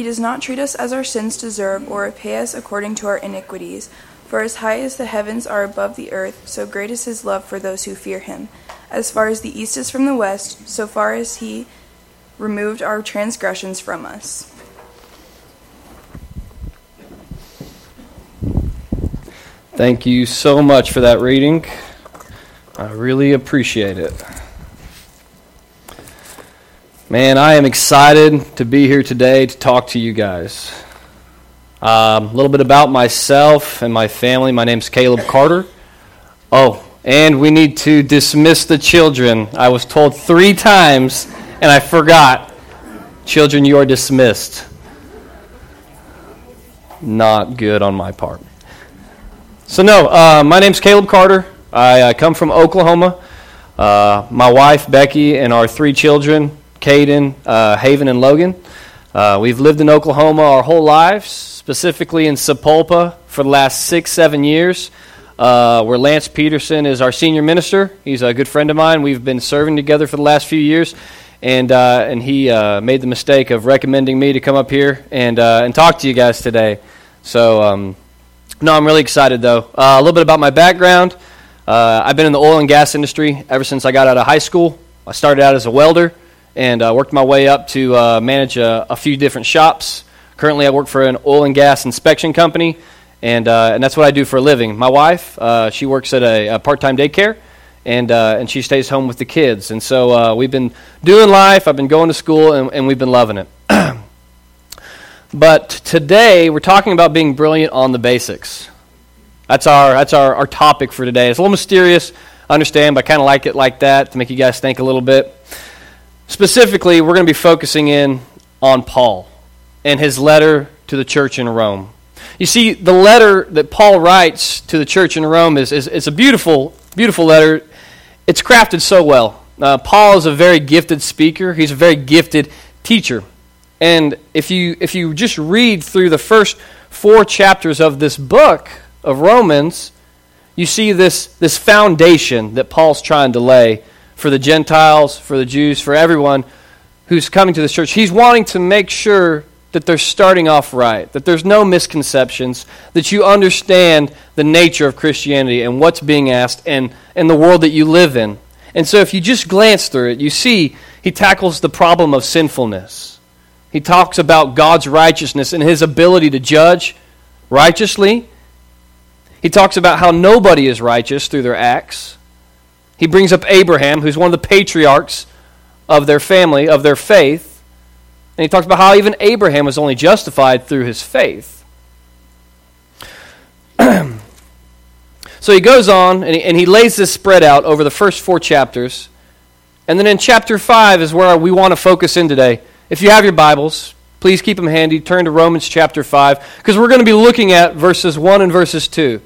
He does not treat us as our sins deserve or repay us according to our iniquities. For as high as the heavens are above the earth, so great is his love for those who fear him. As far as the east is from the west, so far as he removed our transgressions from us. Thank you so much for that reading. I really appreciate it. Man, I am excited to be here today to talk to you guys. Um, a little bit about myself and my family. My name's Caleb Carter. Oh, and we need to dismiss the children. I was told three times, and I forgot. Children, you are dismissed. Not good on my part. So, no, uh, my name's Caleb Carter. I, come from Oklahoma. Uh, my wife, Becky, and our three children, Caden, uh, Haven, and Logan. Uh, we've lived in Oklahoma our whole lives, specifically in Sapulpa for the last six, seven years, uh, where Lance Peterson is our senior minister. He's a good friend of mine. We've been serving together for the last few years, and, uh, and he made the mistake of recommending me to come up here and, and talk to you guys today. So, um, no, I'm really excited though. Uh, a little bit about my background. Uh, I've been in the oil and gas industry ever since I got out of high school. I started out as a welder and uh, worked my way up to uh, manage a, a, few different shops. Currently, I work for an oil and gas inspection company, and, uh, and that's what I do for a living. My wife, uh, she works at a, a part time daycare, and, and she stays home with the kids. And so we've been doing life, I've been going to school, and, and we've been loving it. But today, we're talking about being brilliant on the basics. That's our, that's our, our topic for today. It's a little mysterious, I understand, but I kind of like it like that to make you guys think a little bit. Specifically, we're going to be focusing in on Paul and his letter to the church in Rome. You see, the letter that Paul writes to the church in Rome is, is, is a beautiful, beautiful letter. It's crafted so well. Uh, Paul is a very gifted speaker, he's a very gifted teacher. And if you, if you just read through the first four chapters of this book of Romans, you see this, this foundation that Paul's trying to lay for the Gentiles, for the Jews, for everyone who's coming to this church. He's wanting to make sure that they're starting off right, that there's no misconceptions, that you understand the nature of Christianity and what's being asked and, and the world that you live in. And so if you just glance through it, you see he tackles the problem of sinfulness. He talks about God's righteousness and his ability to judge righteously. He talks about how nobody is righteous through their acts. He brings up Abraham, who's one of the patriarchs of their family, of their faith. And he talks about how even Abraham was only justified through his faith. so he goes on and he, and he lays this spread out over the first four chapters. And then in chapter 5 is where we want to focus in today. If you have your Bibles, please keep them handy. Turn to Romans chapter 5, because we're going to be looking at verses 1 and verses 2.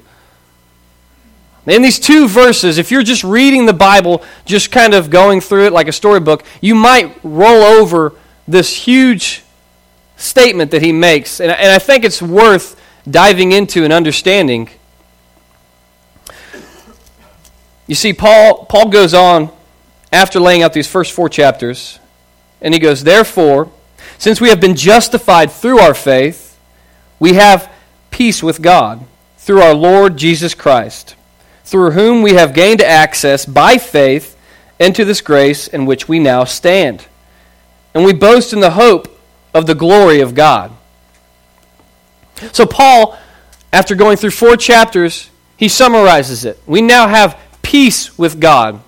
In these two verses, if you're just reading the Bible, just kind of going through it like a storybook, you might roll over this huge statement that he makes. And, and I think it's worth diving into and understanding. You see, Paul, Paul goes on after laying out these first four chapters and he goes, Therefore, since we have been justified through our faith, we have peace with God through our Lord Jesus Christ, through whom we have gained access by faith into this grace in which we now stand. And we boast in the hope of the glory of God. So, Paul, after going through four chapters, he summarizes it. We now have peace with God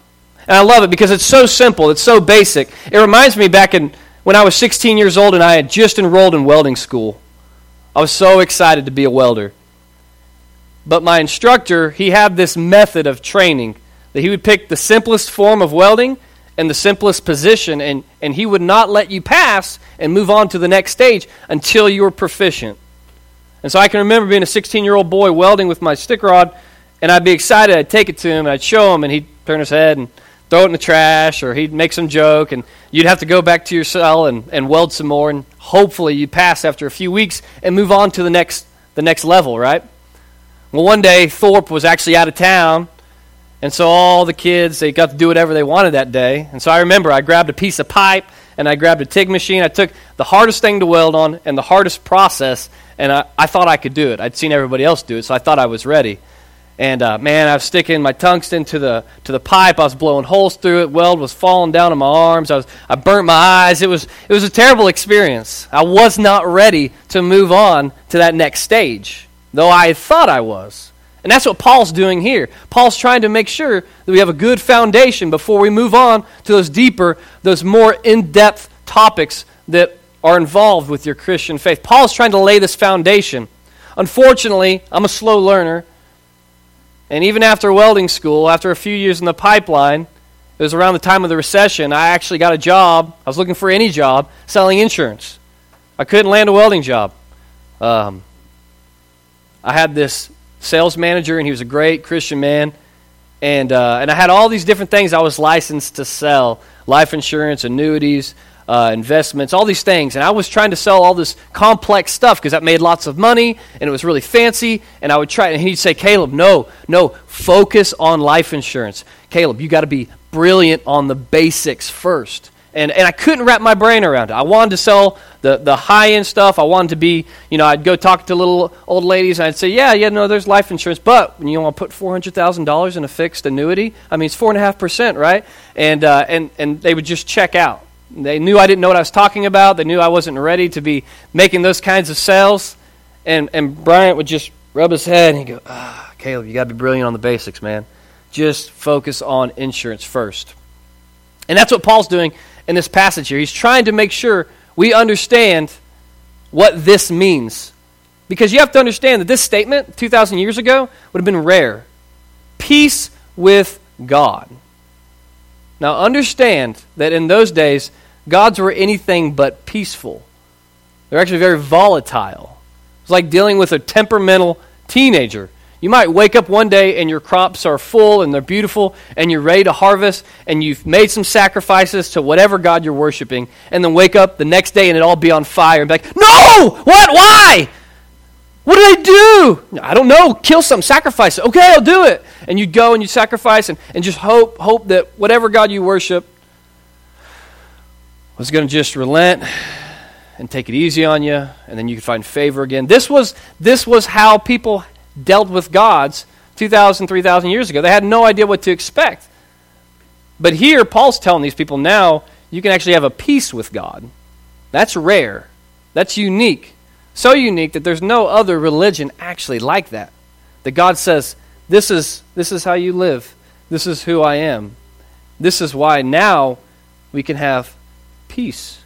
and I love it because it's so simple, it's so basic. It reminds me back in when I was 16 years old and I had just enrolled in welding school. I was so excited to be a welder. But my instructor, he had this method of training that he would pick the simplest form of welding and the simplest position, and, and he would not let you pass and move on to the next stage until you were proficient. And so I can remember being a 16 year old boy welding with my stick rod, and I'd be excited. I'd take it to him, and I'd show him, and he'd turn his head and throw it in the trash, or he'd make some joke, and you'd have to go back to your cell and, and weld some more, and hopefully you'd pass after a few weeks and move on to the next, the next level, right? Well, one day Thorpe was actually out of town, and so all the kids, they got to do whatever they wanted that day. And so I remember I grabbed a piece of pipe and I grabbed a TIG machine. I took the hardest thing to weld on and the hardest process, and I, I thought I could do it. I'd seen everybody else do it, so I thought I was ready. And uh, man, I was sticking my tungsten to the to the pipe. I was blowing holes through it. Weld was falling down in my arms. I was I burnt my eyes. It was it was a terrible experience. I was not ready to move on to that next stage, though I thought I was. And that's what Paul's doing here. Paul's trying to make sure that we have a good foundation before we move on to those deeper, those more in-depth topics that are involved with your Christian faith. Paul's trying to lay this foundation. Unfortunately, I'm a slow learner. And even after welding school, after a few years in the pipeline, it was around the time of the recession, I actually got a job. I was looking for any job selling insurance. I couldn't land a welding job. Um, I had this sales manager, and he was a great Christian man. And, uh, and I had all these different things I was licensed to sell life insurance, annuities, uh, investments, all these things. And I was trying to sell all this complex stuff because that made lots of money and it was really fancy. And I would try, and he'd say, Caleb, no, no, focus on life insurance. Caleb, you got to be brilliant on the basics first. And, and I couldn't wrap my brain around it. I wanted to sell the, the high end stuff. I wanted to be, you know, I'd go talk to little old ladies and I'd say, yeah, yeah, no, there's life insurance, but you want to put $400,000 in a fixed annuity? I mean, it's 4.5%, right? And, uh, and, and they would just check out. They knew I didn't know what I was talking about. They knew I wasn't ready to be making those kinds of sales. And, and Bryant would just rub his head and he'd go, ah, Caleb, you got to be brilliant on the basics, man. Just focus on insurance first. And that's what Paul's doing in this passage here. He's trying to make sure we understand what this means. Because you have to understand that this statement 2,000 years ago would have been rare. Peace with God. Now, understand that in those days, gods were anything but peaceful. They're actually very volatile. It's like dealing with a temperamental teenager. You might wake up one day and your crops are full and they're beautiful and you're ready to harvest and you've made some sacrifices to whatever God you're worshiping, and then wake up the next day and it all be on fire and be like, No! What? Why? What did I do? I don't know. Kill some, sacrifice. Okay, I'll do it. And you'd go and you sacrifice and, and just hope, hope that whatever God you worship was going to just relent and take it easy on you, and then you could find favor again. This was, this was how people dealt with gods 2,000, 3,000 years ago. They had no idea what to expect. But here, Paul's telling these people now you can actually have a peace with God. That's rare, that's unique. So unique that there's no other religion actually like that. That God says, this is, this is how you live, this is who I am. This is why now we can have peace.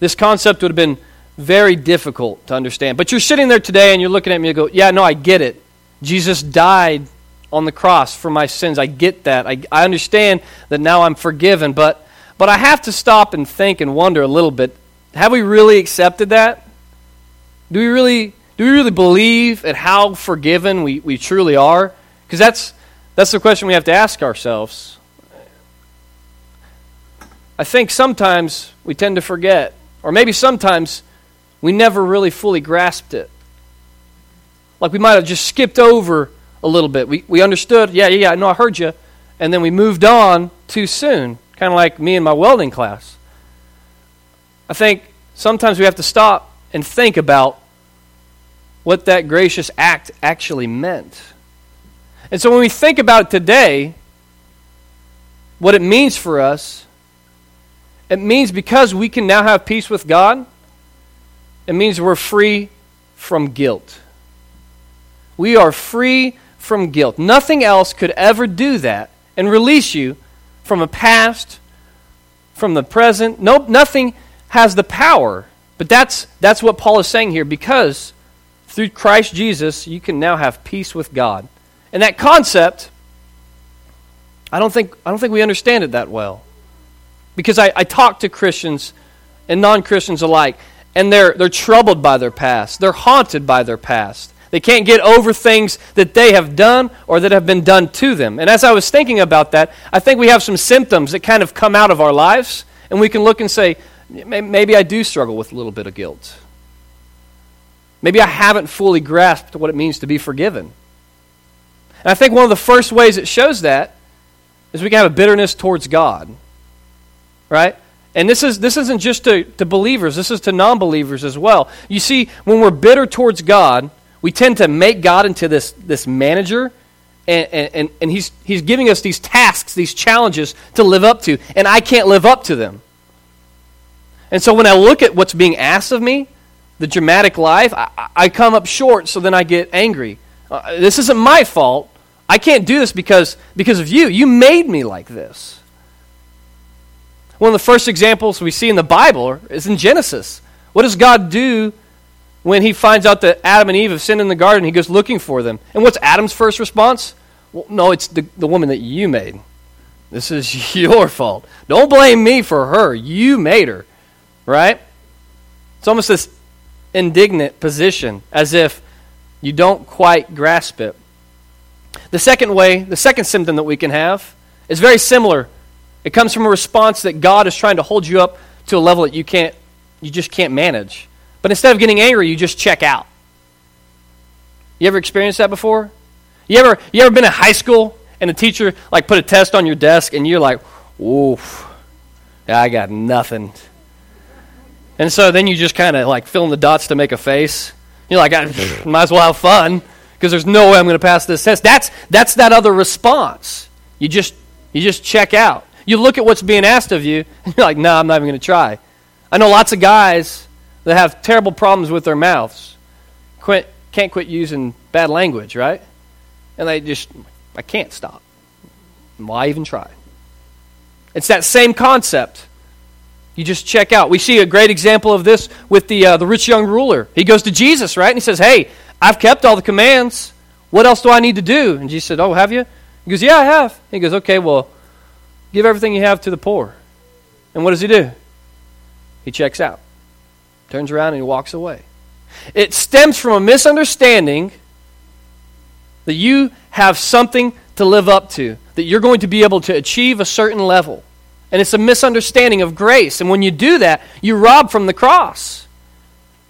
This concept would have been very difficult to understand. But you're sitting there today and you're looking at me and you go, Yeah, no, I get it. Jesus died on the cross for my sins. I get that. I, I understand that now I'm forgiven. But, but I have to stop and think and wonder a little bit have we really accepted that? Do we really, do we really believe at how forgiven we, we truly are? Because that's, that's the question we have to ask ourselves. I think sometimes we tend to forget, or maybe sometimes we never really fully grasped it. Like we might have just skipped over a little bit. We, we understood, yeah, yeah, yeah, no, I heard you. And then we moved on too soon, kind of like me in my welding class. I think sometimes we have to stop and think about what that gracious act actually meant. And so when we think about today, what it means for us, it means because we can now have peace with God it means we're free from guilt. We are free from guilt. Nothing else could ever do that and release you from a past, from the present. Nope, nothing has the power. But that's, that's what Paul is saying here because through Christ Jesus, you can now have peace with God. And that concept, I don't think, I don't think we understand it that well. Because I, I talk to Christians and non Christians alike, and they're, they're troubled by their past. They're haunted by their past. They can't get over things that they have done or that have been done to them. And as I was thinking about that, I think we have some symptoms that kind of come out of our lives, and we can look and say, maybe I do struggle with a little bit of guilt. Maybe I haven't fully grasped what it means to be forgiven. And I think one of the first ways it shows that is we can have a bitterness towards God. Right? And this, is, this isn't just to, to believers, this is to non believers as well. You see, when we're bitter towards God, we tend to make God into this, this manager, and, and, and he's, he's giving us these tasks, these challenges to live up to, and I can't live up to them. And so when I look at what's being asked of me, the dramatic life, I, I come up short, so then I get angry. Uh, this isn't my fault. I can't do this because, because of you. You made me like this. One of the first examples we see in the Bible is in Genesis. What does God do when he finds out that Adam and Eve have sinned in the garden? He goes looking for them. And what's Adam's first response? Well, no, it's the, the woman that you made. This is your fault. Don't blame me for her. You made her. Right? It's almost this indignant position, as if you don't quite grasp it. The second way, the second symptom that we can have, is very similar. It comes from a response that God is trying to hold you up to a level that you can't, you just can't manage. But instead of getting angry, you just check out. You ever experienced that before? You ever, you ever been in high school and the teacher like put a test on your desk and you're like, oof, I got nothing. And so then you just kind of like fill in the dots to make a face. You're like, I might as well have fun because there's no way I'm going to pass this test. That's, that's that other response. You just, you just check out. You look at what's being asked of you, and you're like, no, nah, I'm not even going to try. I know lots of guys that have terrible problems with their mouths. Quit, can't quit using bad language, right? And they just, I can't stop. Why even try? It's that same concept. You just check out. We see a great example of this with the, uh, the rich young ruler. He goes to Jesus, right? And he says, Hey, I've kept all the commands. What else do I need to do? And Jesus said, Oh, have you? He goes, Yeah, I have. He goes, Okay, well, give everything you have to the poor. And what does he do? He checks out, turns around, and he walks away. It stems from a misunderstanding that you have something to live up to, that you're going to be able to achieve a certain level. And it's a misunderstanding of grace. And when you do that, you rob from the cross.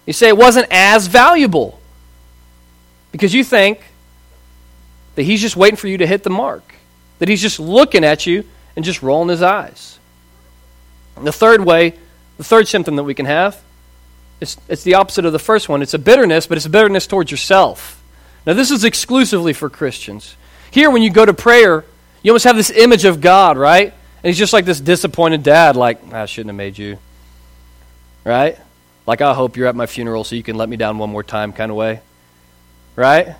You say it wasn't as valuable because you think that he's just waiting for you to hit the mark, that he's just looking at you and just rolling his eyes. And the third way, the third symptom that we can have, it's, it's the opposite of the first one. It's a bitterness, but it's a bitterness towards yourself. Now, this is exclusively for Christians. Here, when you go to prayer, you almost have this image of God, right? And he's just like this disappointed dad, like, ah, I shouldn't have made you. Right? Like, I hope you're at my funeral so you can let me down one more time kind of way. Right?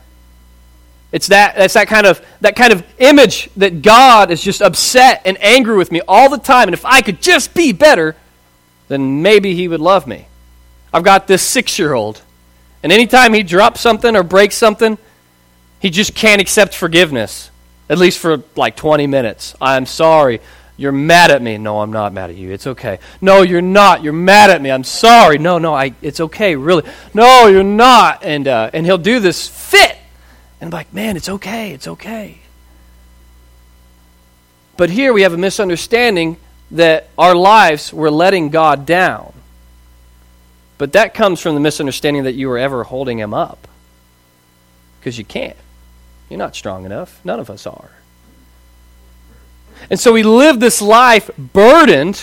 It's that, that's that kind, of, that kind of image that God is just upset and angry with me all the time. And if I could just be better, then maybe he would love me. I've got this six year old. And anytime he drops something or breaks something, he just can't accept forgiveness, at least for like 20 minutes. I'm sorry. You're mad at me. No, I'm not mad at you. It's okay. No, you're not. You're mad at me. I'm sorry. No, no, I, it's okay, really. No, you're not. And, uh, and he'll do this fit. And I'm like, man, it's okay. It's okay. But here we have a misunderstanding that our lives were letting God down. But that comes from the misunderstanding that you were ever holding him up. Because you can't. You're not strong enough. None of us are. And so we live this life burdened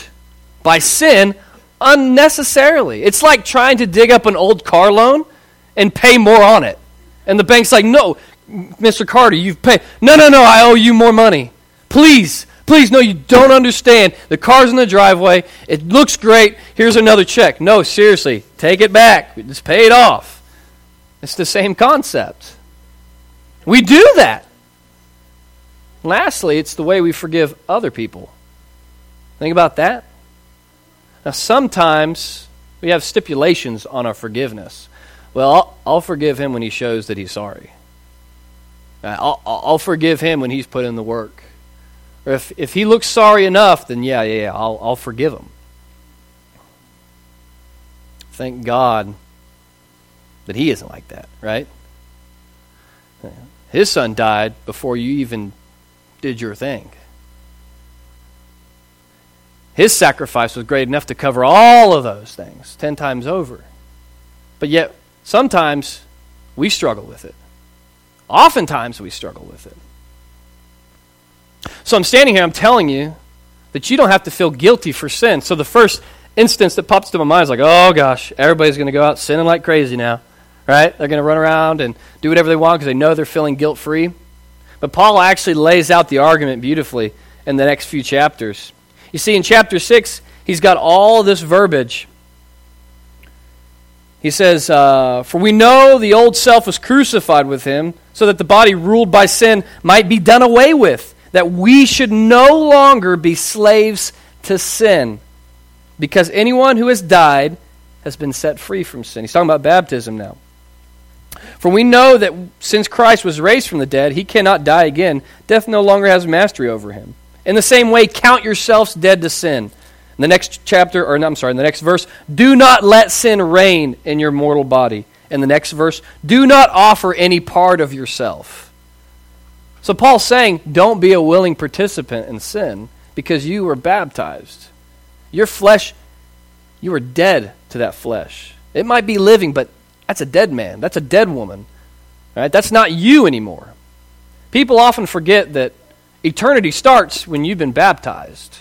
by sin unnecessarily. It's like trying to dig up an old car loan and pay more on it. And the bank's like, no, Mr. Carter, you've paid. No, no, no, I owe you more money. Please, please, no, you don't understand. The car's in the driveway. It looks great. Here's another check. No, seriously, take it back. It's paid off. It's the same concept. We do that. Lastly, it's the way we forgive other people. Think about that. Now, sometimes we have stipulations on our forgiveness. Well, I'll, I'll forgive him when he shows that he's sorry. Uh, I'll, I'll forgive him when he's put in the work. Or if, if he looks sorry enough, then yeah, yeah, yeah, I'll, I'll forgive him. Thank God that he isn't like that, right? His son died before you even did your thing. His sacrifice was great enough to cover all of those things 10 times over. But yet, sometimes we struggle with it. Oftentimes we struggle with it. So I'm standing here, I'm telling you that you don't have to feel guilty for sin. So the first instance that pops to my mind is like, oh gosh, everybody's going to go out sinning like crazy now, right? They're going to run around and do whatever they want because they know they're feeling guilt free. But Paul actually lays out the argument beautifully in the next few chapters. You see, in chapter 6, he's got all this verbiage. He says, uh, For we know the old self was crucified with him, so that the body ruled by sin might be done away with that we should no longer be slaves to sin because anyone who has died has been set free from sin. He's talking about baptism now. For we know that since Christ was raised from the dead, he cannot die again. Death no longer has mastery over him. In the same way, count yourselves dead to sin. In the next chapter, or no, I'm sorry, in the next verse, do not let sin reign in your mortal body. In the next verse, do not offer any part of yourself so Paul's saying, don't be a willing participant in sin because you were baptized. Your flesh, you were dead to that flesh. It might be living, but that's a dead man. That's a dead woman. Right? That's not you anymore. People often forget that eternity starts when you've been baptized.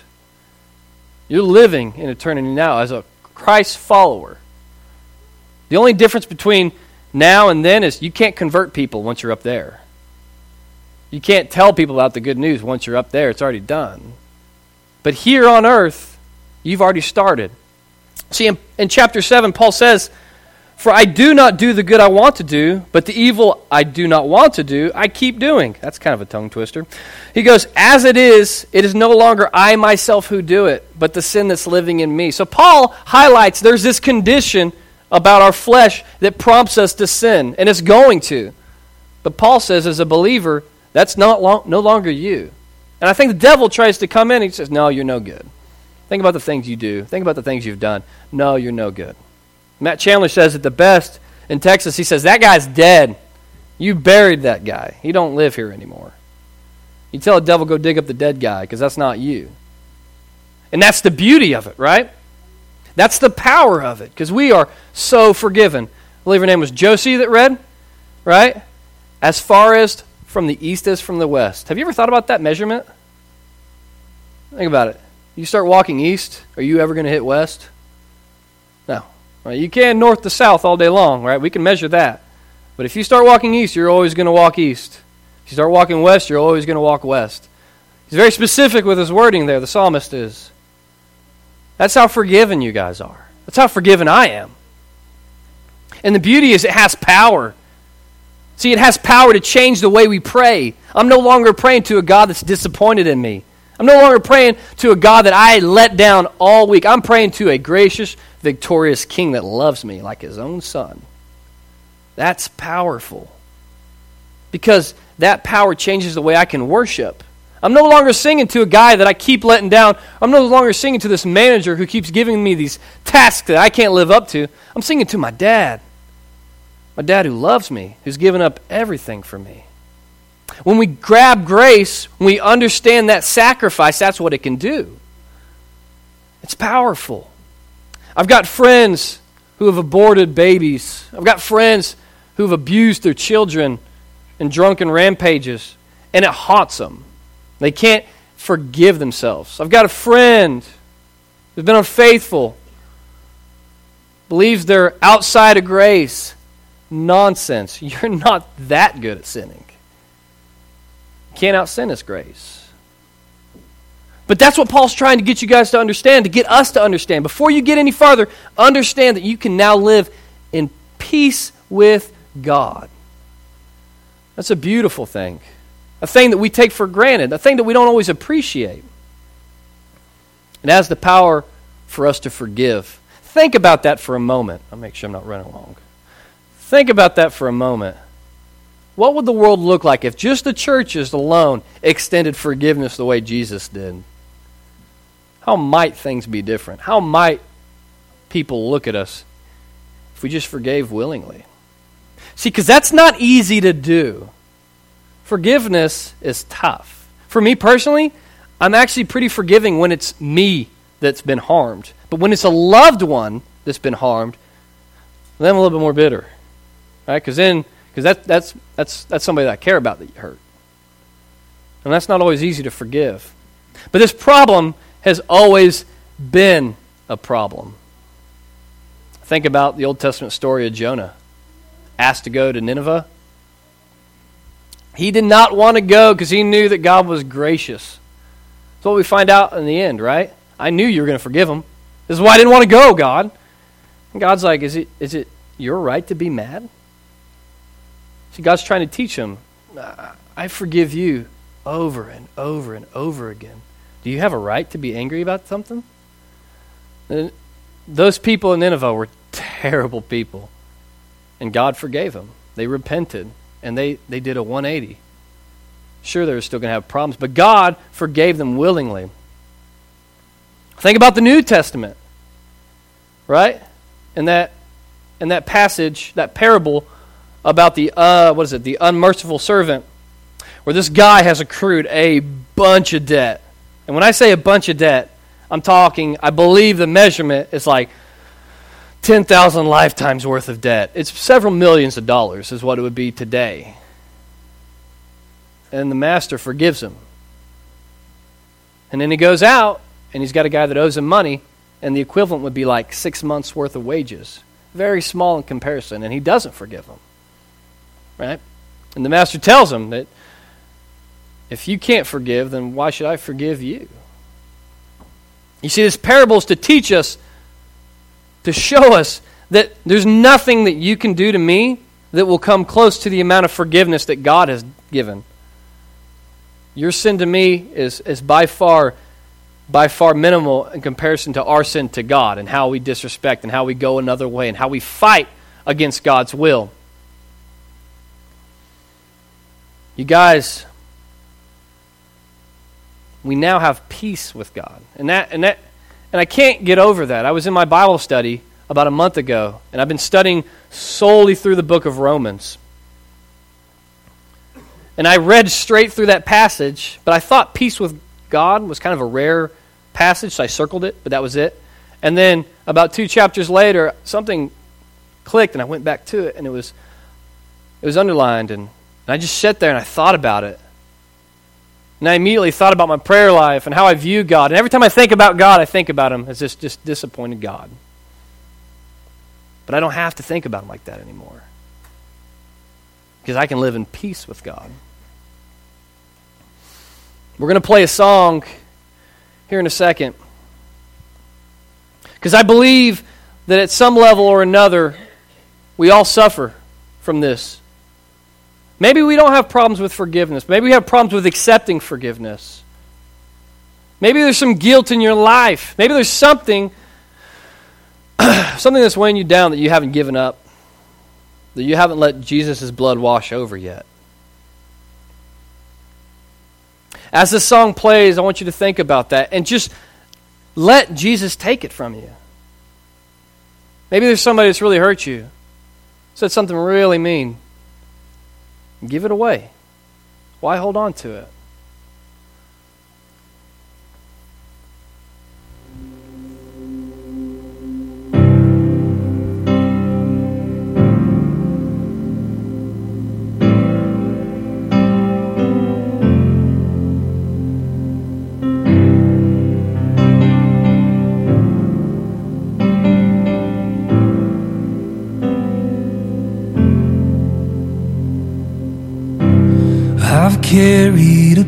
You're living in eternity now as a Christ follower. The only difference between now and then is you can't convert people once you're up there. You can't tell people about the good news once you're up there, it's already done. But here on earth, you've already started. See, in, in chapter 7, Paul says, For I do not do the good I want to do, but the evil I do not want to do, I keep doing. That's kind of a tongue twister. He goes, As it is, it is no longer I myself who do it, but the sin that's living in me. So Paul highlights there's this condition about our flesh that prompts us to sin, and it's going to. But Paul says, as a believer, that's not long, no longer you. And I think the devil tries to come in and he says, No, you're no good. Think about the things you do. Think about the things you've done. No, you're no good. Matt Chandler says it the best in Texas. He says, That guy's dead. You buried that guy. He don't live here anymore. You tell the devil, go dig up the dead guy, because that's not you. And that's the beauty of it, right? That's the power of it, because we are so forgiven. I believe her name was Josie that read, right? As far as from the east as from the west. Have you ever thought about that measurement? Think about it. You start walking east, are you ever going to hit west? No. Right? You can north to south all day long, right? We can measure that. But if you start walking east, you're always going to walk east. If you start walking west, you're always going to walk west. He's very specific with his wording there, the psalmist is. That's how forgiven you guys are. That's how forgiven I am. And the beauty is it has power. See, it has power to change the way we pray. I'm no longer praying to a God that's disappointed in me. I'm no longer praying to a God that I let down all week. I'm praying to a gracious, victorious King that loves me like his own son. That's powerful. Because that power changes the way I can worship. I'm no longer singing to a guy that I keep letting down. I'm no longer singing to this manager who keeps giving me these tasks that I can't live up to. I'm singing to my dad my dad who loves me, who's given up everything for me. When we grab grace, when we understand that sacrifice, that's what it can do. It's powerful. I've got friends who have aborted babies. I've got friends who have abused their children in drunken rampages, and it haunts them. They can't forgive themselves. I've got a friend who's been unfaithful, believes they're outside of grace, nonsense. You're not that good at sinning. You can't out sin His grace. But that's what Paul's trying to get you guys to understand, to get us to understand. Before you get any farther, understand that you can now live in peace with God. That's a beautiful thing. A thing that we take for granted, a thing that we don't always appreciate. It has the power for us to forgive. Think about that for a moment. I'll make sure I'm not running long. Think about that for a moment. What would the world look like if just the churches alone extended forgiveness the way Jesus did? How might things be different? How might people look at us if we just forgave willingly? See, because that's not easy to do. Forgiveness is tough. For me personally, I'm actually pretty forgiving when it's me that's been harmed. But when it's a loved one that's been harmed, then I'm a little bit more bitter right? Because then, because that, that's, that's, that's somebody that I care about that you hurt. And that's not always easy to forgive. But this problem has always been a problem. Think about the Old Testament story of Jonah, asked to go to Nineveh. He did not want to go because he knew that God was gracious. That's what we find out in the end, right? I knew you were going to forgive him. This is why I didn't want to go, God. And God's like, is it, is it your right to be mad? See, God's trying to teach him, I forgive you over and over and over again. Do you have a right to be angry about something? And those people in Nineveh were terrible people. And God forgave them. They repented and they, they did a 180. Sure, they were still going to have problems, but God forgave them willingly. Think about the New Testament, right? And that, in that passage, that parable about the, uh, what is it, the unmerciful servant, where this guy has accrued a bunch of debt. And when I say a bunch of debt, I'm talking, I believe the measurement is like 10,000 lifetimes worth of debt. It's several millions of dollars, is what it would be today. And the master forgives him. And then he goes out, and he's got a guy that owes him money, and the equivalent would be like six months' worth of wages. Very small in comparison, and he doesn't forgive him. Right? And the master tells him that if you can't forgive, then why should I forgive you? You see, this parable is to teach us to show us that there's nothing that you can do to me that will come close to the amount of forgiveness that God has given. Your sin to me is, is by far by far minimal in comparison to our sin to God and how we disrespect and how we go another way and how we fight against God's will. You guys, we now have peace with God. And that and that and I can't get over that. I was in my Bible study about a month ago, and I've been studying solely through the book of Romans. And I read straight through that passage, but I thought peace with God was kind of a rare passage, so I circled it, but that was it. And then about two chapters later, something clicked, and I went back to it, and it was it was underlined, and, and I just sat there and I thought about it. And I immediately thought about my prayer life and how I view God. And every time I think about God, I think about Him as this just disappointed God. But I don't have to think about Him like that anymore. Because I can live in peace with God. We're going to play a song here in a second. Because I believe that at some level or another, we all suffer from this. Maybe we don't have problems with forgiveness. Maybe we have problems with accepting forgiveness. Maybe there's some guilt in your life. Maybe there's something something that's weighing you down that you haven't given up. That you haven't let Jesus' blood wash over yet. As this song plays, I want you to think about that and just let Jesus take it from you. Maybe there's somebody that's really hurt you, said something really mean. Give it away. Why hold on to it?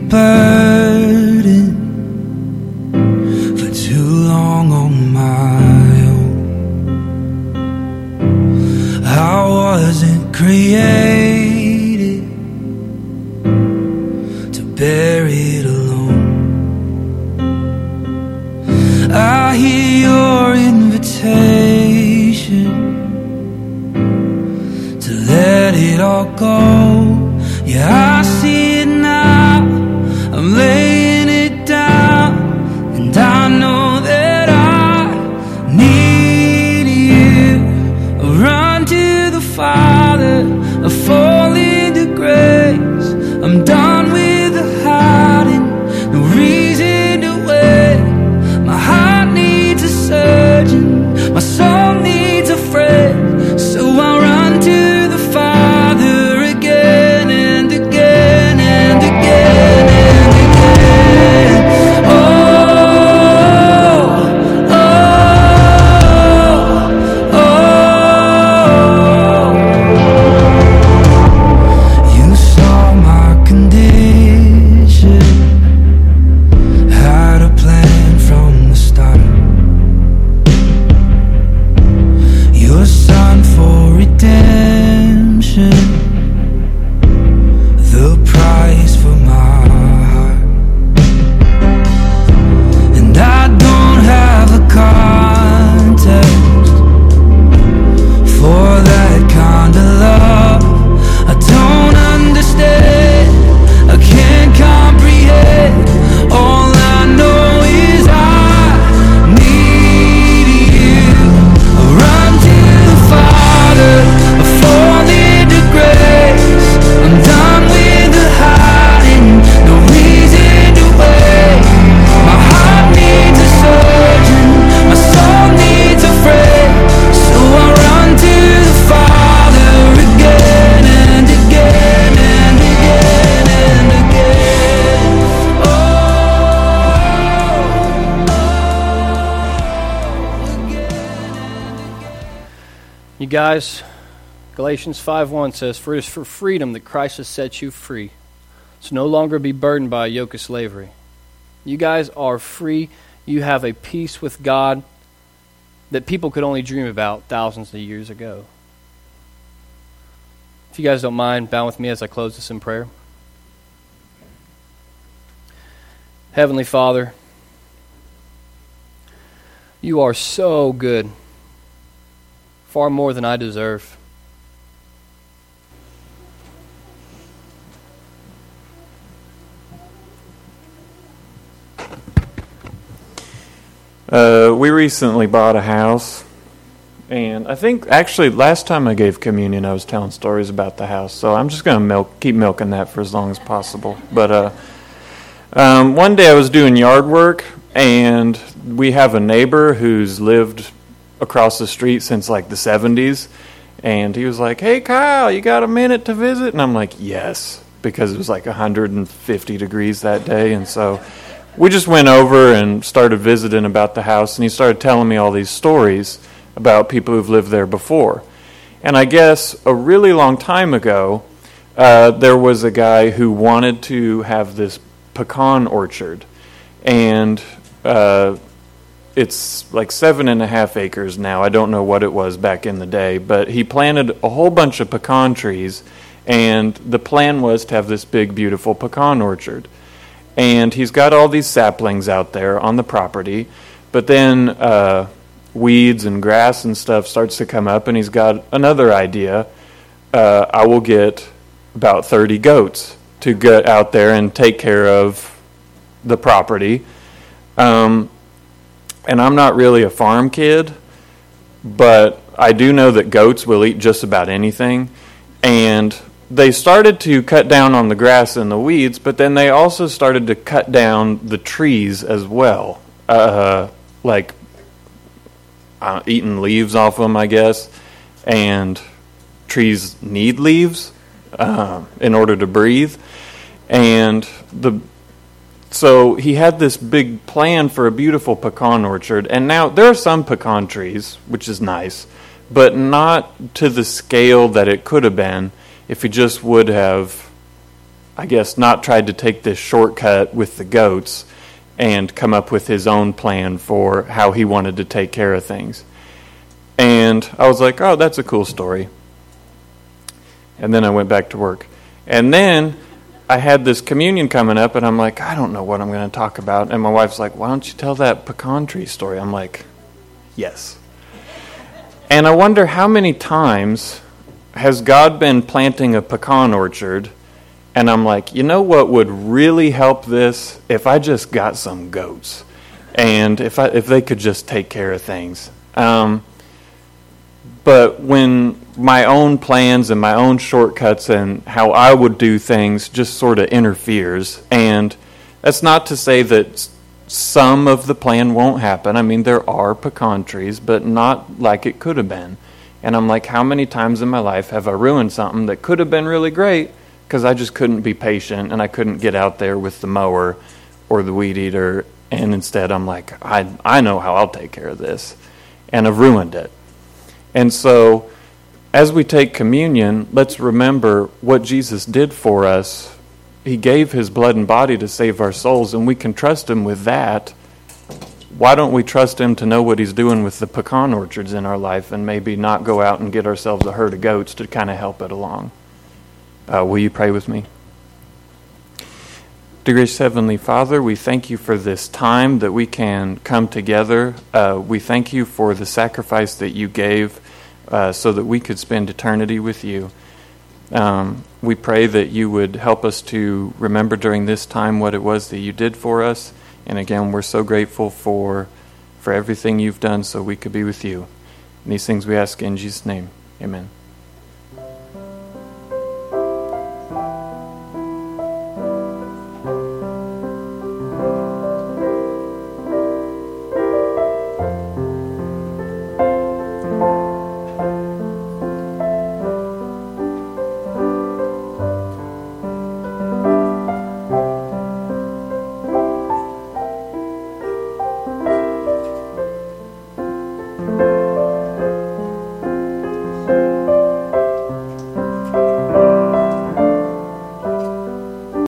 Carried guys, Galatians 5:1 says, "For it is for freedom that Christ has set you free. So no longer be burdened by a yoke of slavery." You guys are free. You have a peace with God that people could only dream about thousands of years ago. If you guys don't mind, bow with me as I close this in prayer. Heavenly Father, you are so good far more than I deserve. Uh, we recently bought a house, and I think actually last time I gave communion, I was telling stories about the house. So I'm just going to milk, keep milking that for as long as possible. But uh, um, one day I was doing yard work, and we have a neighbor who's lived across the street since like the 70s. And he was like, Hey, Kyle, you got a minute to visit? And I'm like, Yes, because it was like 150 degrees that day. And so we just went over and started visiting about the house. And he started telling me all these stories about people who've lived there before. And I guess a really long time ago, uh, there was a guy who wanted to have this pecan orchard. And uh, it's like seven and a half acres now. I don't know what it was back in the day, but he planted a whole bunch of pecan trees, and the plan was to have this big, beautiful pecan orchard. And he's got all these saplings out there on the property, but then uh, weeds and grass and stuff starts to come up, and he's got another idea. Uh, I will get about 30 goats to get out there and take care of the property. Um, and I'm not really a farm kid, but I do know that goats will eat just about anything. And they started to cut down on the grass and the weeds, but then they also started to cut down the trees as well, uh, like uh, eating leaves off them, I guess. And trees need leaves uh, in order to breathe. And the so he had this big plan for a beautiful pecan orchard, and now there are some pecan trees, which is nice, but not to the scale that it could have been if he just would have, I guess, not tried to take this shortcut with the goats and come up with his own plan for how he wanted to take care of things. And I was like, oh, that's a cool story. And then I went back to work. And then I had this communion coming up, and I'm like, I don't know what I'm going to talk about. And my wife's like, Why don't you tell that pecan tree story? I'm like, Yes. And I wonder how many times has God been planting a pecan orchard? And I'm like, you know what would really help this if I just got some goats, and if I if they could just take care of things. Um, but when my own plans and my own shortcuts and how I would do things just sort of interferes. And that's not to say that some of the plan won't happen. I mean, there are pecan trees, but not like it could have been. And I'm like, how many times in my life have I ruined something that could have been really great because I just couldn't be patient and I couldn't get out there with the mower or the weed eater. And instead, I'm like, I, I know how I'll take care of this. And I've ruined it. And so as we take communion, let's remember what Jesus did for us. He gave his blood and body to save our souls, and we can trust him with that. Why don't we trust him to know what he's doing with the pecan orchards in our life and maybe not go out and get ourselves a herd of goats to kind of help it along? Uh, will you pray with me? Dear Heavenly Father, we thank you for this time that we can come together. Uh, we thank you for the sacrifice that you gave uh, so that we could spend eternity with you. Um, we pray that you would help us to remember during this time what it was that you did for us. And again, we're so grateful for, for everything you've done so we could be with you. And these things we ask in Jesus' name. Amen.